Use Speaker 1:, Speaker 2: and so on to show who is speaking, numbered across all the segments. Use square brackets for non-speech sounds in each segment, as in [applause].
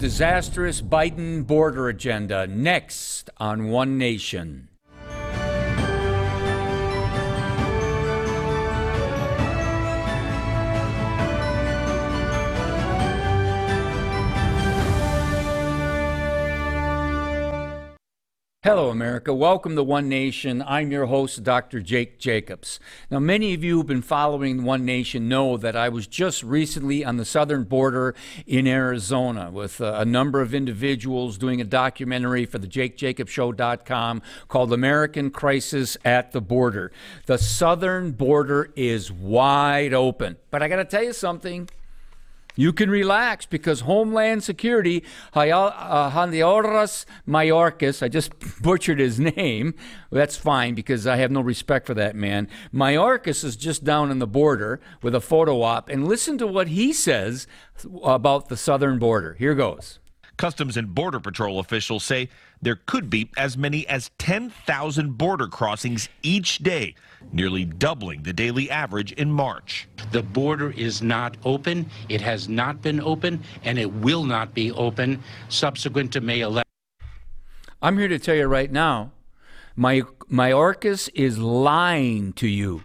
Speaker 1: disastrous Biden border agenda next on One Nation. Hello, America. Welcome to One Nation. I'm your host, Dr. Jake Jacobs. Now, many of you who've been following One Nation know that I was just recently on the southern border in Arizona with uh, a number of individuals doing a documentary for the JakeJacobsShow.com called American Crisis at the Border. The southern border is wide open. But I got to tell you something. You can relax because Homeland Security, uh, Handioras Mayorkas, I just [laughs] butchered his name. That's fine because I have no respect for that man. Mayorkas is just down on the border with a photo op, and listen to what he says about the southern border. Here goes.
Speaker 2: Customs and Border Patrol officials say there could be as many as 10,000 border crossings each day, nearly doubling the daily average in March.
Speaker 3: The border is not open. It has not been open, and it will not be open subsequent to May 11.
Speaker 1: I'm here to tell you right now, my Mayorkas is lying to you.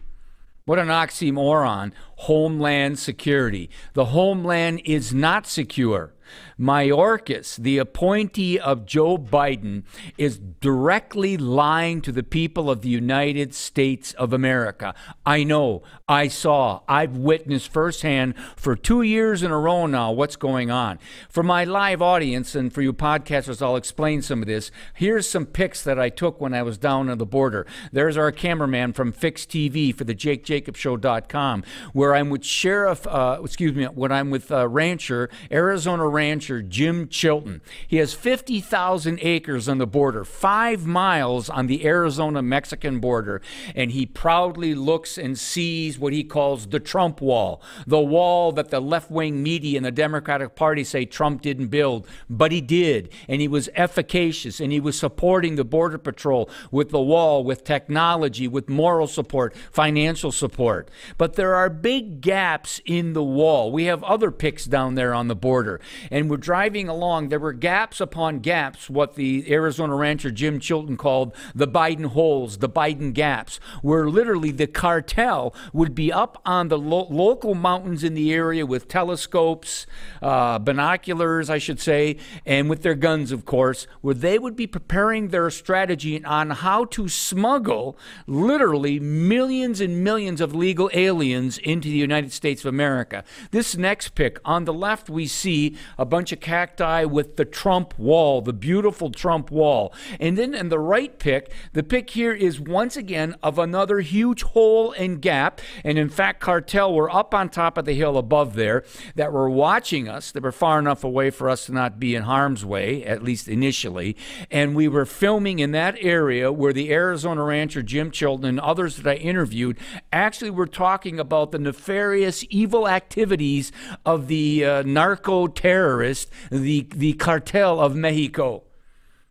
Speaker 1: What an oxymoron. Homeland security. The homeland is not secure. Mayorkas, the appointee of Joe Biden, is directly lying to the people of the United States of America. I know, I saw, I've witnessed firsthand for two years in a row now what's going on. For my live audience and for you podcasters, I'll explain some of this. Here's some pics that I took when I was down on the border. There's our cameraman from Fix TV for the JakeJacobsShow.com, where I'm with Sheriff, uh, excuse me, when I'm with uh, Rancher, Arizona rancher Jim Chilton. He has 50,000 acres on the border, five miles on the Arizona Mexican border, and he proudly looks and sees what he calls the Trump wall, the wall that the left wing media and the Democratic Party say Trump didn't build, but he did, and he was efficacious, and he was supporting the Border Patrol with the wall, with technology, with moral support, financial support. But there are big gaps in the wall. We have other picks down there on the border and we're driving along. There were gaps upon gaps, what the Arizona rancher Jim Chilton called the Biden holes, the Biden gaps, where literally the cartel would be up on the lo- local mountains in the area with telescopes, uh, binoculars, I should say, and with their guns, of course, where they would be preparing their strategy on how to smuggle literally millions and millions of legal aliens into the United States of America. This next pic on the left, we see a bunch of cacti with the Trump wall, the beautiful Trump wall. And then in the right pick, the pick here is once again of another huge hole and gap. And in fact, cartel were up on top of the hill above there that were watching us. They were far enough away for us to not be in harm's way, at least initially. And we were filming in that area where the Arizona rancher Jim Chilton and others that I interviewed actually were talking about the nefarious, evil activities of the uh, narco terrorists, the, the cartel of Mexico.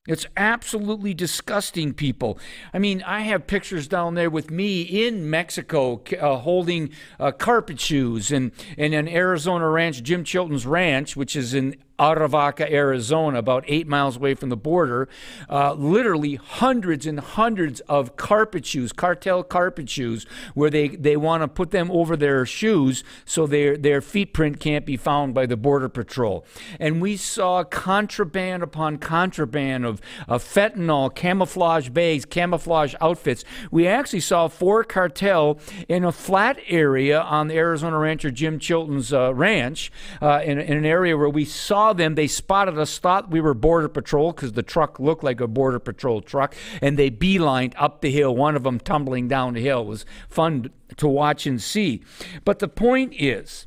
Speaker 1: It's absolutely disgusting, people. I mean, I have pictures down there with me in Mexico uh, holding uh, carpet shoes and, and an Arizona ranch, Jim Chilton's ranch, which is in Arivaca, Arizona, about eight miles away from the border, uh, literally hundreds and hundreds of carpet shoes, cartel carpet shoes, where they, they want to put them over their shoes so their, their feet print can't be found by the Border Patrol. And we saw contraband upon contraband of, of fentanyl, camouflage bags, camouflage outfits. We actually saw four cartel in a flat area on the Arizona rancher Jim Chilton's uh, ranch, uh, in, in an area where we saw saw them. They spotted us, thought we were Border Patrol because the truck looked like a Border Patrol truck, and they beelined up the hill, one of them tumbling down the hill. It was fun to watch and see. But the point is,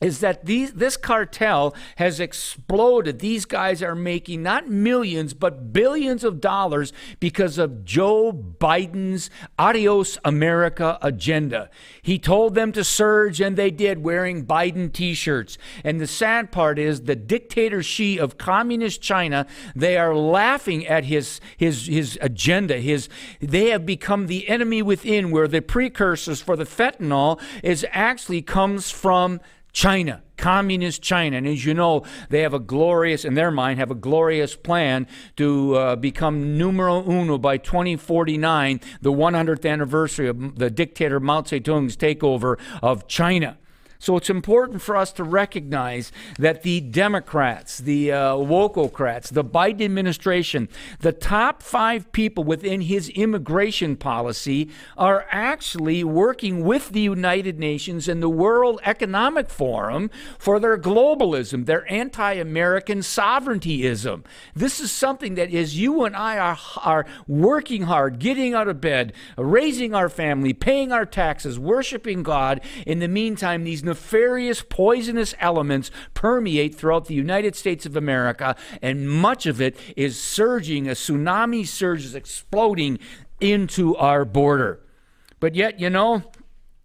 Speaker 1: is that these, this cartel has exploded. These guys are making not millions, but billions of dollars because of Joe Biden's Adios America agenda. He told them to surge, and they did, wearing Biden t shirts. And the sad part is the dictator Xi of communist China, they are laughing at his, his, his agenda. His, they have become the enemy within, where the precursors for the fentanyl is actually comes from China, communist China. And as you know, they have a glorious, in their mind, have a glorious plan to uh, become numero uno by 2049, the 100th anniversary of the dictator Mao Zedong's takeover of China. So it's important for us to recognize that the Democrats, the uh, Wokocrats, the Biden administration, the top five people within his immigration policy are actually working with the United Nations and the World Economic Forum for their globalism, their anti American sovereigntyism. This is something that, as you and I are, are working hard, getting out of bed, raising our family, paying our taxes, worshiping God, in the meantime, these nefarious, poisonous elements permeate throughout the United States of America, and much of it is surging. A tsunami surge is exploding into our border. But yet, you know,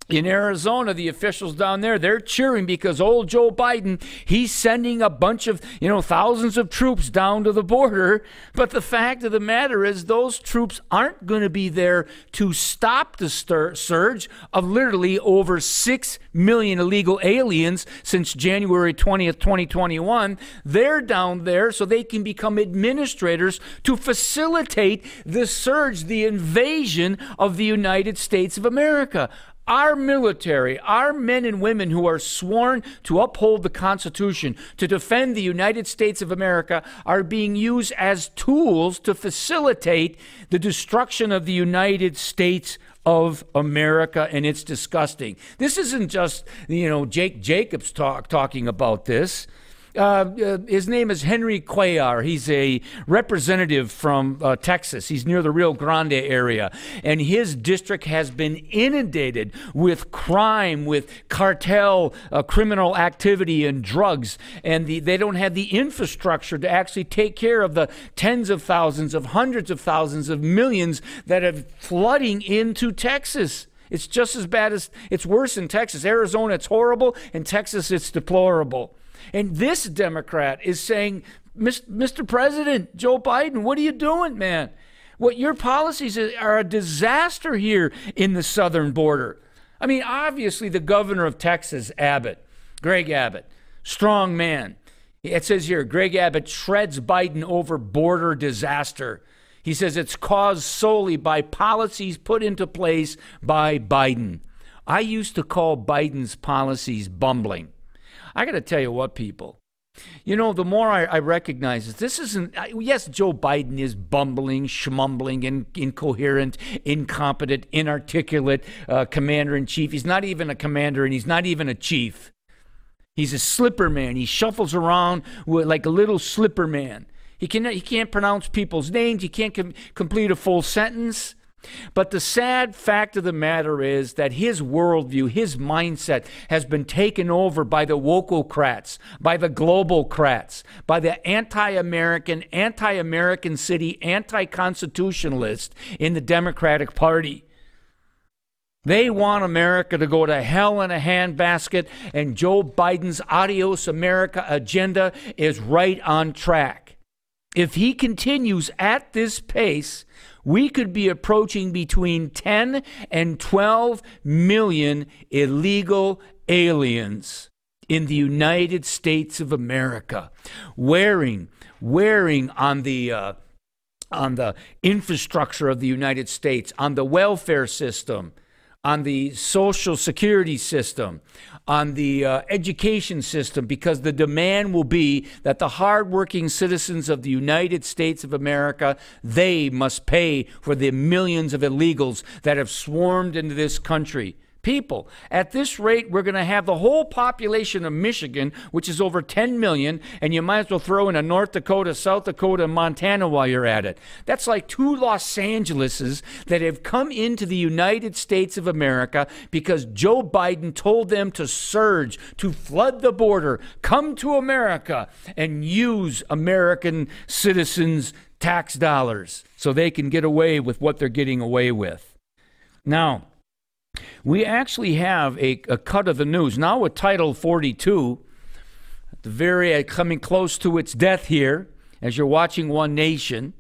Speaker 1: in Arizona, the officials down there, they're cheering because old Joe Biden, he's sending a bunch of, you know, thousands of troops down to the border. But the fact of the matter is, those troops aren't going to be there to stop the stir- surge of literally over 6 million illegal aliens since January 20th, 2021. They're down there so they can become administrators to facilitate the surge, the invasion of the United States of America. Our military, our men and women who are sworn to uphold the Constitution, to defend the United States of America, are being used as tools to facilitate the destruction of the United States of America, and it's disgusting. This isn't just, you know, Jake Jacobs talk, talking about this. Uh, uh, his name is Henry Cuellar. He's a representative from uh, Texas. He's near the Rio Grande area. And his district has been inundated with crime, with cartel uh, criminal activity and drugs. And the, they don't have the infrastructure to actually take care of the tens of thousands, of hundreds of thousands, of millions that are flooding into Texas. It's just as bad as it's worse in Texas. Arizona, it's horrible. In Texas, it's deplorable. And this Democrat is saying, Mr. President, Joe Biden, what are you doing, man? What your policies are a disaster here in the southern border. I mean, obviously, the governor of Texas, Abbott, Greg Abbott, strong man. It says here Greg Abbott shreds Biden over border disaster. He says it's caused solely by policies put into place by Biden. I used to call Biden's policies bumbling. I got to tell you what, people. You know, the more I, I recognize this, this isn't, yes, Joe Biden is bumbling, schmumbling, in, incoherent, incompetent, inarticulate uh, commander in chief. He's not even a commander and he's not even a chief. He's a slipper man. He shuffles around with, like a little slipper man. He, can, he can't pronounce people's names, he can't com- complete a full sentence. But the sad fact of the matter is that his worldview, his mindset has been taken over by the wokocrats, by the globalcrats, by the anti American, anti American city, anti constitutionalist in the Democratic Party. They want America to go to hell in a handbasket, and Joe Biden's Adios America agenda is right on track. If he continues at this pace, we could be approaching between 10 and 12 million illegal aliens in the United States of America wearing wearing on the uh, on the infrastructure of the United States, on the welfare system, on the social security system, on the uh, education system, because the demand will be that the hardworking citizens of the United States of America, they must pay for the millions of illegals that have swarmed into this country people. At this rate, we're going to have the whole population of Michigan, which is over 10 million, and you might as well throw in a North Dakota, South Dakota, and Montana while you're at it. That's like two Los Angeleses that have come into the United States of America because Joe Biden told them to surge, to flood the border, come to America, and use American citizens' tax dollars so they can get away with what they're getting away with. Now, we actually have a, a cut of the news now with Title 42, the very uh, coming close to its death here, as you're watching One Nation.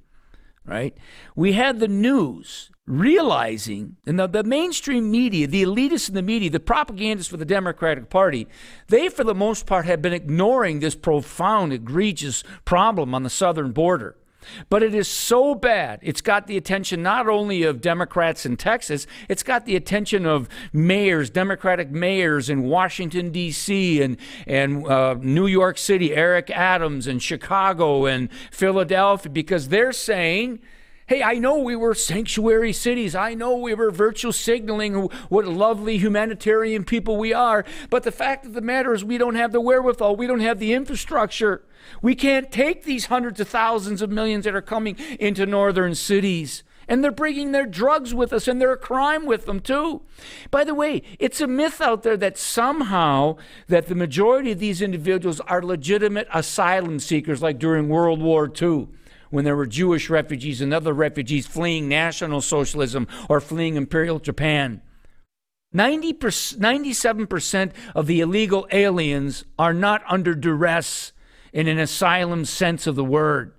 Speaker 1: right? We had the news realizing, and the, the mainstream media, the elitists in the media, the propagandists for the Democratic Party, they, for the most part, have been ignoring this profound, egregious problem on the southern border. But it is so bad. It's got the attention not only of Democrats in Texas, it's got the attention of mayors, Democratic mayors in Washington, D.C., and, and uh, New York City, Eric Adams, and Chicago, and Philadelphia, because they're saying, Hey, I know we were sanctuary cities. I know we were virtual signaling what lovely humanitarian people we are. But the fact of the matter is, we don't have the wherewithal. We don't have the infrastructure. We can't take these hundreds of thousands of millions that are coming into northern cities. And they're bringing their drugs with us and their crime with them too. By the way, it's a myth out there that somehow that the majority of these individuals are legitimate asylum seekers like during World War II when there were Jewish refugees and other refugees fleeing National Socialism or fleeing Imperial Japan. 90 97% of the illegal aliens are not under duress in an asylum sense of the word.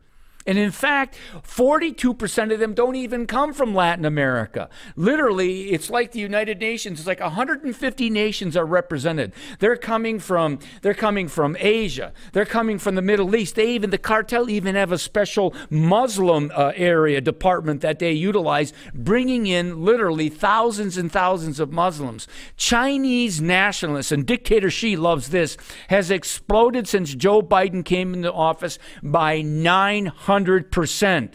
Speaker 1: And in fact, 42% of them don't even come from Latin America. Literally, it's like the United Nations. It's like 150 nations are represented. They're coming from they're coming from Asia. They're coming from the Middle East. They even the cartel even have a special Muslim uh, area department that they utilize, bringing in literally thousands and thousands of Muslims. Chinese nationalists and dictator Xi loves this has exploded since Joe Biden came into office by 900 900%.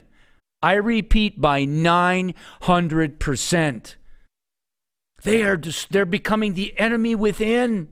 Speaker 1: I repeat, by 900%. They are just, they're becoming the enemy within.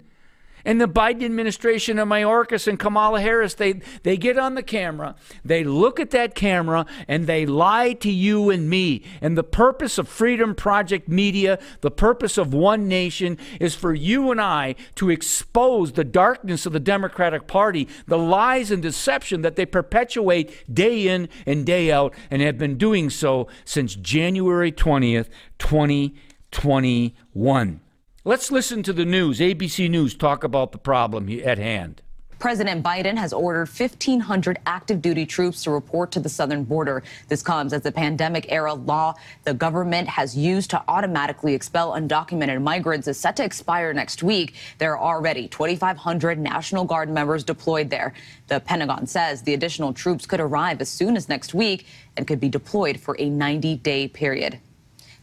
Speaker 1: And the Biden administration and Mayorkas and Kamala Harris, they, they get on the camera, they look at that camera, and they lie to you and me. And the purpose of Freedom Project Media, the purpose of One Nation, is for you and I to expose the darkness of the Democratic Party, the lies and deception that they perpetuate day in and day out, and have been doing so since January 20th, 2021. Let's listen to the news. ABC News talk about the problem at hand.
Speaker 4: President Biden has ordered 1,500 active duty troops to report to the southern border. This comes as the pandemic era law the government has used to automatically expel undocumented migrants is set to expire next week. There are already 2,500 National Guard members deployed there. The Pentagon says the additional troops could arrive as soon as next week and could be deployed for a 90 day period.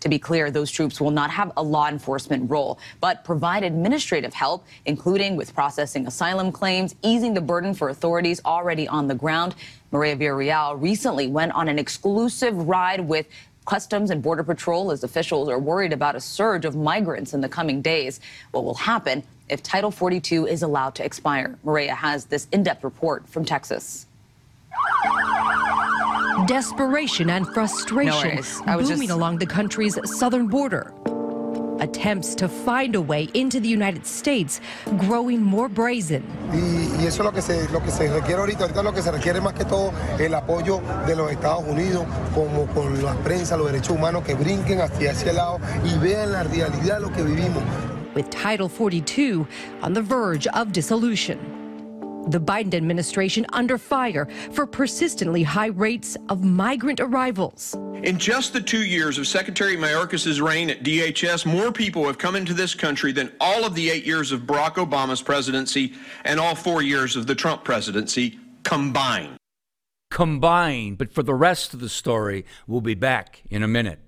Speaker 4: To be clear, those troops will not have a law enforcement role, but provide administrative help, including with processing asylum claims, easing the burden for authorities already on the ground. Maria Villarreal recently went on an exclusive ride with Customs and Border Patrol as officials are worried about a surge of migrants in the coming days. What will happen if Title 42 is allowed to expire? Maria has this in depth report from Texas.
Speaker 5: Desperation and frustration no booming just... along the country's southern border. Attempts to find a way into the United States growing more brazen.
Speaker 6: Y, eso es lo que, se, lo que se requiere ahorita. Ahorita lo que se requiere más que todo el apoyo de los Estados Unidos, como con la prensa, los derechos humanos, que brinquen hacia ese lado y vean la realidad de lo que vivimos.
Speaker 5: With Title 42 on the verge of dissolution. The Biden administration under fire for persistently high rates of migrant arrivals.
Speaker 7: In just the two years of Secretary Mayorkas' reign at DHS, more people have come into this country than all of the eight years of Barack Obama's presidency and all four years of the Trump presidency combined.
Speaker 1: Combined. But for the rest of the story, we'll be back in a minute.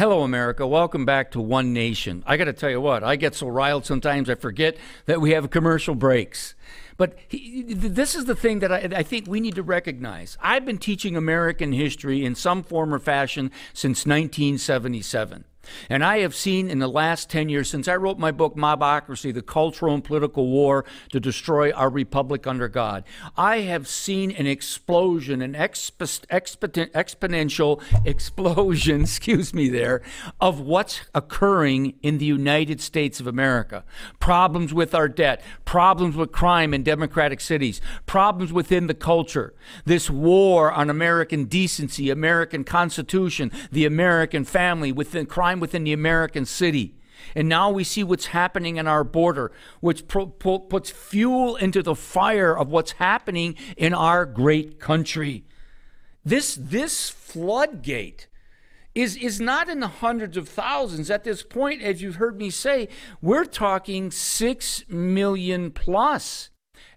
Speaker 1: Hello, America. Welcome back to One Nation. I got to tell you what, I get so riled sometimes I forget that we have commercial breaks. But he, this is the thing that I, I, think we need to recognize. I've been teaching American history in some form or fashion since 1977. And I have seen in the last 10 years, since I wrote my book, Mobocracy The Cultural and Political War to Destroy Our Republic Under God, I have seen an explosion, an exp- exp- exponential explosion, [laughs] excuse me, there, of what's occurring in the United States of America. Problems with our debt, problems with crime in democratic cities, problems within the culture, this war on American decency, American Constitution, the American family, within crime within the American city. And now we see what's happening in our border, which pro- pu- puts fuel into the fire of what's happening in our great country. This, this floodgate is, is not in the hundreds of thousands. At this point, as you've heard me say, we're talking 6 million plus.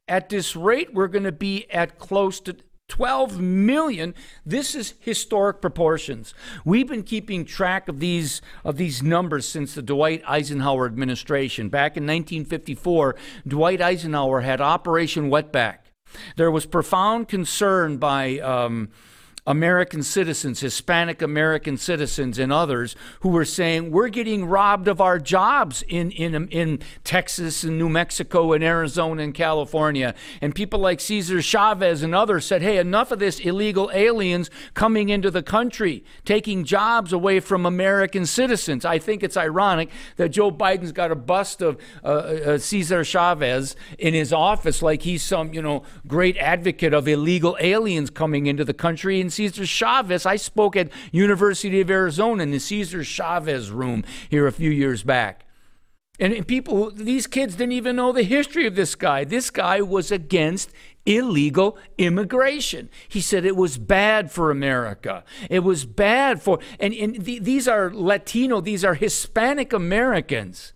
Speaker 1: At this rate, we're going to be at close to 12 million. This is historic proportions. We've been keeping track of these of these numbers since the Dwight Eisenhower administration. Back in 1954, Dwight Eisenhower had Operation Wetback. There was profound concern by um, American citizens, Hispanic American citizens, and others who were saying we're getting robbed of our jobs in, in, in Texas and New Mexico and Arizona and California. And people like Cesar Chavez and others said, hey, enough of this illegal aliens coming into the country, taking jobs away from American citizens. I think it's ironic that Joe Biden's got a bust of uh, uh, Cesar Chavez in his office like he's some, you know, great advocate of illegal aliens coming into the country. And Cesar Chavez. I spoke at University of Arizona in the Cesar Chavez room here a few years back. And people, these kids didn't even know the history of this guy. This guy was against illegal immigration. He said it was bad for America. It was bad for, and, and th- these are Latino, these are Hispanic Americans.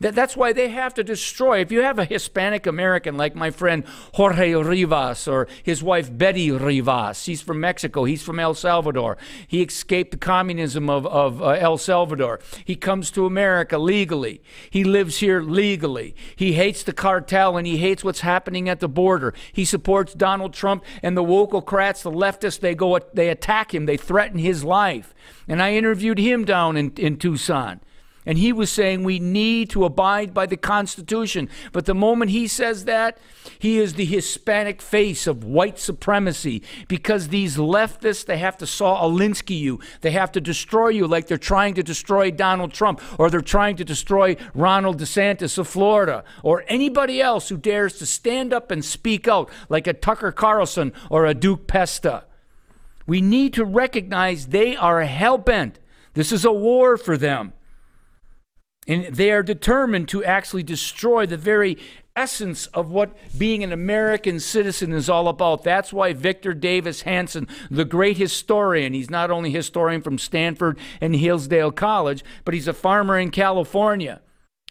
Speaker 1: That, that's why they have to destroy. If you have a Hispanic American like my friend Jorge Rivas or his wife Betty Rivas, he's from Mexico, he's from El Salvador. He escaped the communism of, of uh, El Salvador. He comes to America legally. He lives here legally. He hates the cartel and he hates what's happening at the border. He supports Donald Trump and the wokocrats, the leftists, they go they attack him, they threaten his life. And I interviewed him down in, in Tucson. And he was saying we need to abide by the Constitution. But the moment he says that, he is the Hispanic face of white supremacy because these leftists, they have to Saul Alinsky you. They have to destroy you like they're trying to destroy Donald Trump or they're trying to destroy Ronald DeSantis of Florida or anybody else who dares to stand up and speak out like a Tucker Carlson or a Duke Pesta. We need to recognize they are hell bent. This is a war for them. And they are determined to actually destroy the very essence of what being an American citizen is all about. That's why Victor Davis Hanson, the great historian, he's not only historian from Stanford and Hillsdale College, but he's a farmer in California.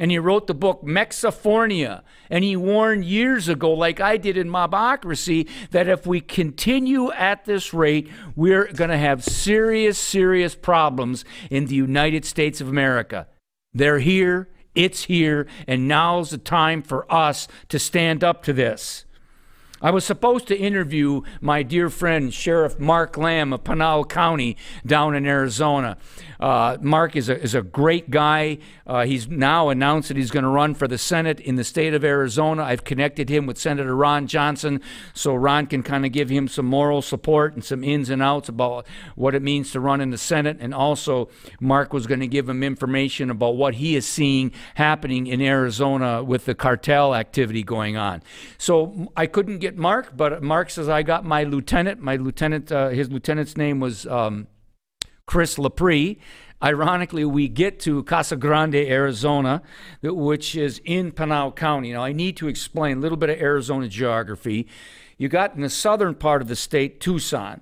Speaker 1: And he wrote the book Mexifornia. And he warned years ago, like I did in Mobocracy, that if we continue at this rate, we're going to have serious, serious problems in the United States of America. They're here, it's here, and now's the time for us to stand up to this. I was supposed to interview my dear friend Sheriff Mark Lamb of Pinal County down in Arizona. Uh, Mark is a, is a great guy. Uh, he's now announced that he's going to run for the Senate in the state of Arizona. I've connected him with Senator Ron Johnson so Ron can kind of give him some moral support and some ins and outs about what it means to run in the Senate. And also, Mark was going to give him information about what he is seeing happening in Arizona with the cartel activity going on. So I couldn't get Mark, but Mark says I got my lieutenant. My lieutenant, uh, his lieutenant's name was. Um, Chris Lepre. Ironically, we get to Casa Grande, Arizona, which is in Pinal County. Now, I need to explain a little bit of Arizona geography. You got in the southern part of the state, Tucson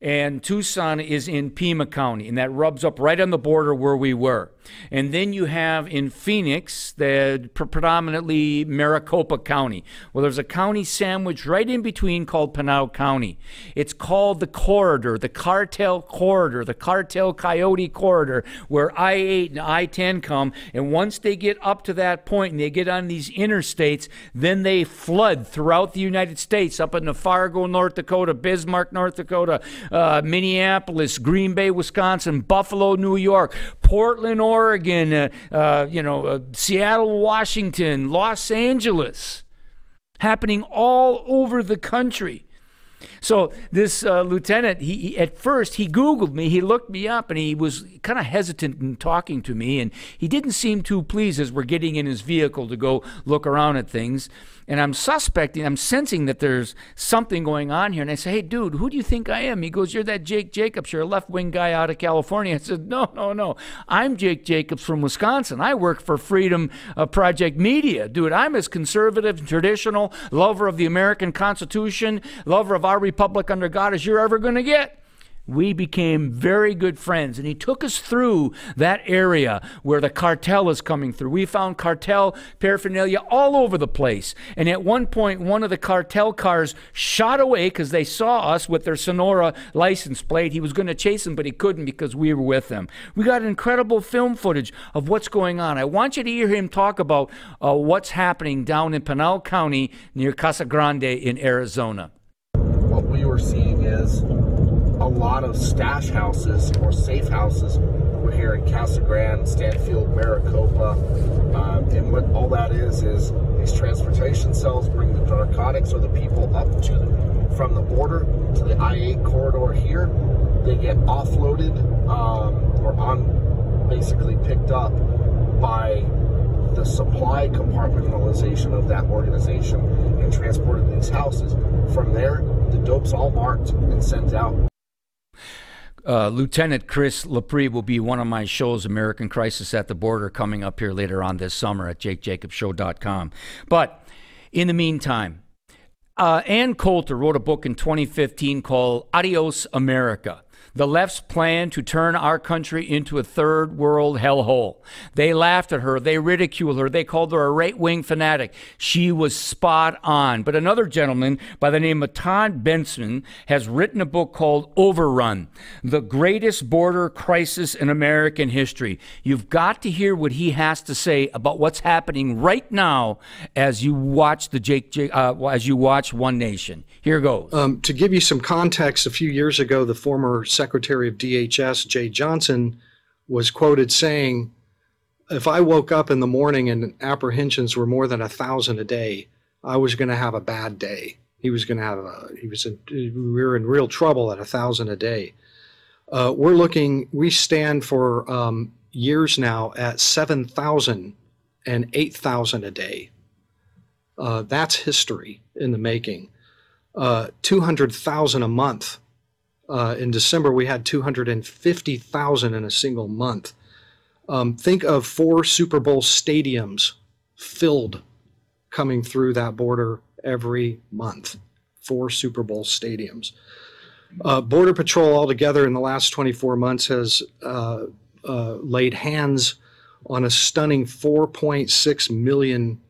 Speaker 1: and Tucson is in Pima County, and that rubs up right on the border where we were. And then you have in Phoenix, the predominantly Maricopa County. Well, there's a county sandwich right in between called Pinal County. It's called the corridor, the cartel corridor, the cartel coyote corridor, where I 8 and I 10 come. And once they get up to that point and they get on these interstates, then they flood throughout the United States, up into Fargo, North Dakota, Bismarck, North Dakota, uh, Minneapolis, Green Bay, Wisconsin, Buffalo, New York, Portland, Oregon, uh, uh, you know, uh, Seattle, Washington, Los Angeles, happening all over the country. So this uh, lieutenant, he, he, at first he Googled me, he looked me up, and he was kind of hesitant in talking to me, and he didn't seem too pleased as we're getting in his vehicle to go look around at things. And I'm suspecting, I'm sensing that there's something going on here. And I say, hey, dude, who do you think I am? He goes, you're that Jake Jacobs. You're a left wing guy out of California. [laughs] I said, no, no, no. I'm Jake Jacobs from Wisconsin. I work for Freedom uh, Project Media. Dude, I'm as conservative, traditional, lover of the American Constitution, lover of our republic under God as you're ever going to get we became very good friends. And he took us through that area where the cartel is coming through. We found cartel paraphernalia all over the place. And at one point one of the cartel cars shot away because they saw us with their sonora license plate. He was going to chase them but he couldn't because we were with them we got incredible film footage of what's going on. I want you to hear him talk about uh, what's happening down in pinal county near casa grande in arizona.
Speaker 8: What we were seeing is a lot of stash houses or safe houses were here in Casa Grande, Stanfield, Maricopa. Um, and what all that is is these transportation cells bring the narcotics or the people up to the, from the border to the I-8 corridor here. They get offloaded um, or on basically picked up by the supply compartmentalization of that organization and transported these houses. From there, the dope's all marked and sent out.
Speaker 1: Uh, Lieutenant Chris Lepre will be one of my shows, American Crisis at the Border, coming up here later on this summer at jakejacobshow.com. But in the meantime, uh, Ann Coulter wrote a book in 2015 called Adios America the left's plan to turn our country into a third world hellhole. They laughed at her, they ridiculed her, they called her a right wing fanatic. She was spot on. But another gentleman by the name of Todd Bensman has written a book called Overrun The Greatest Border Crisis in American History. You've got to hear what he has to say about what's happening right now as you watch the Jake, uh, as you watch One Nation. Here goes.
Speaker 9: Um, to give you some context, a few years ago, the former Secretary of DHS, Jeh Johnson, was quoted saying, If I woke up in the morning and apprehensions were more than a thousand a day, I was going to have a bad day. He was going to have a, he was in, we were in real trouble at a thousand a day. Uh, we're looking, we stand for um, years now at 7,000 and 8,000 a day. Uh, that's history in the making uh, 200,000 a month. Uh, in December, we had 250,000 in a single month. Um, think of four Super Bowl stadiums filled coming through that border every month. Four Super Bowl stadiums. Uh, Border Patrol altogether in the last 24 months has uh, uh, laid hands on a stunning 4.6 million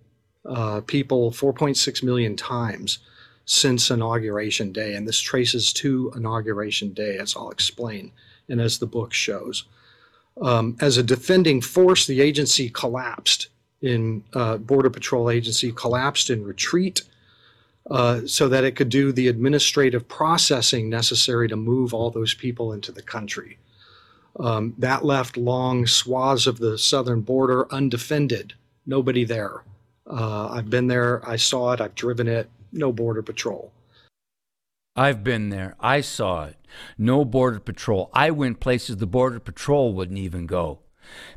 Speaker 9: uh, people, 4.6 million times since Inauguration Day. And this traces to Inauguration Day, as I'll explain, and as the book shows. Um, as a defending force, the agency collapsed in uh, Border Patrol agency collapsed in retreat uh, so that it could do the administrative processing necessary to move all those people into the country. Um, that left long swaths of the southern border undefended, nobody there. Uh, I've been there, I saw it, I've driven it, no border patrol.
Speaker 1: I've been there. I saw it. No border patrol. I went places the border patrol wouldn't even go.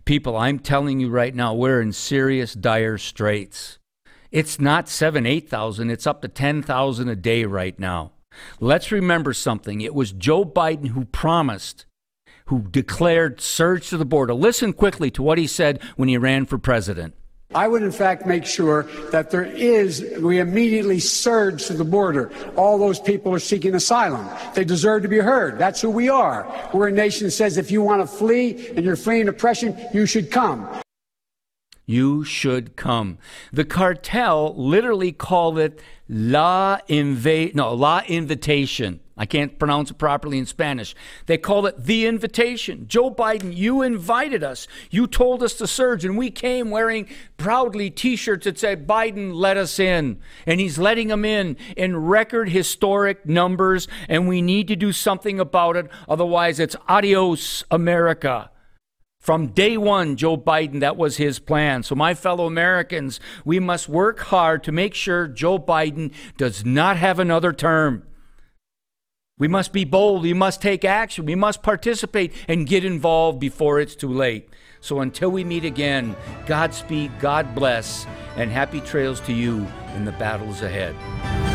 Speaker 1: People, I'm telling you right now, we're in serious, dire straits. It's not seven, 8,000, it's up to 10,000 a day right now. Let's remember something. It was Joe Biden who promised, who declared surge to the border. Listen quickly to what he said when he ran for president.
Speaker 10: I would, in fact, make sure that there is, we immediately surge to the border. All those people are seeking asylum. They deserve to be heard. That's who we are. We're a nation that says if you want to flee and you're fleeing oppression, you should come.
Speaker 1: You should come. The cartel literally called it la invade, no, la invitation. I can't pronounce it properly in Spanish. They call it the invitation. Joe Biden, you invited us. You told us to surge, and we came wearing proudly t shirts that said, Biden let us in. And he's letting them in in record historic numbers, and we need to do something about it. Otherwise, it's adios, America. From day one, Joe Biden, that was his plan. So, my fellow Americans, we must work hard to make sure Joe Biden does not have another term. We must be bold. We must take action. We must participate and get involved before it's too late. So until we meet again, Godspeed, God bless, and happy trails to you in the battles ahead.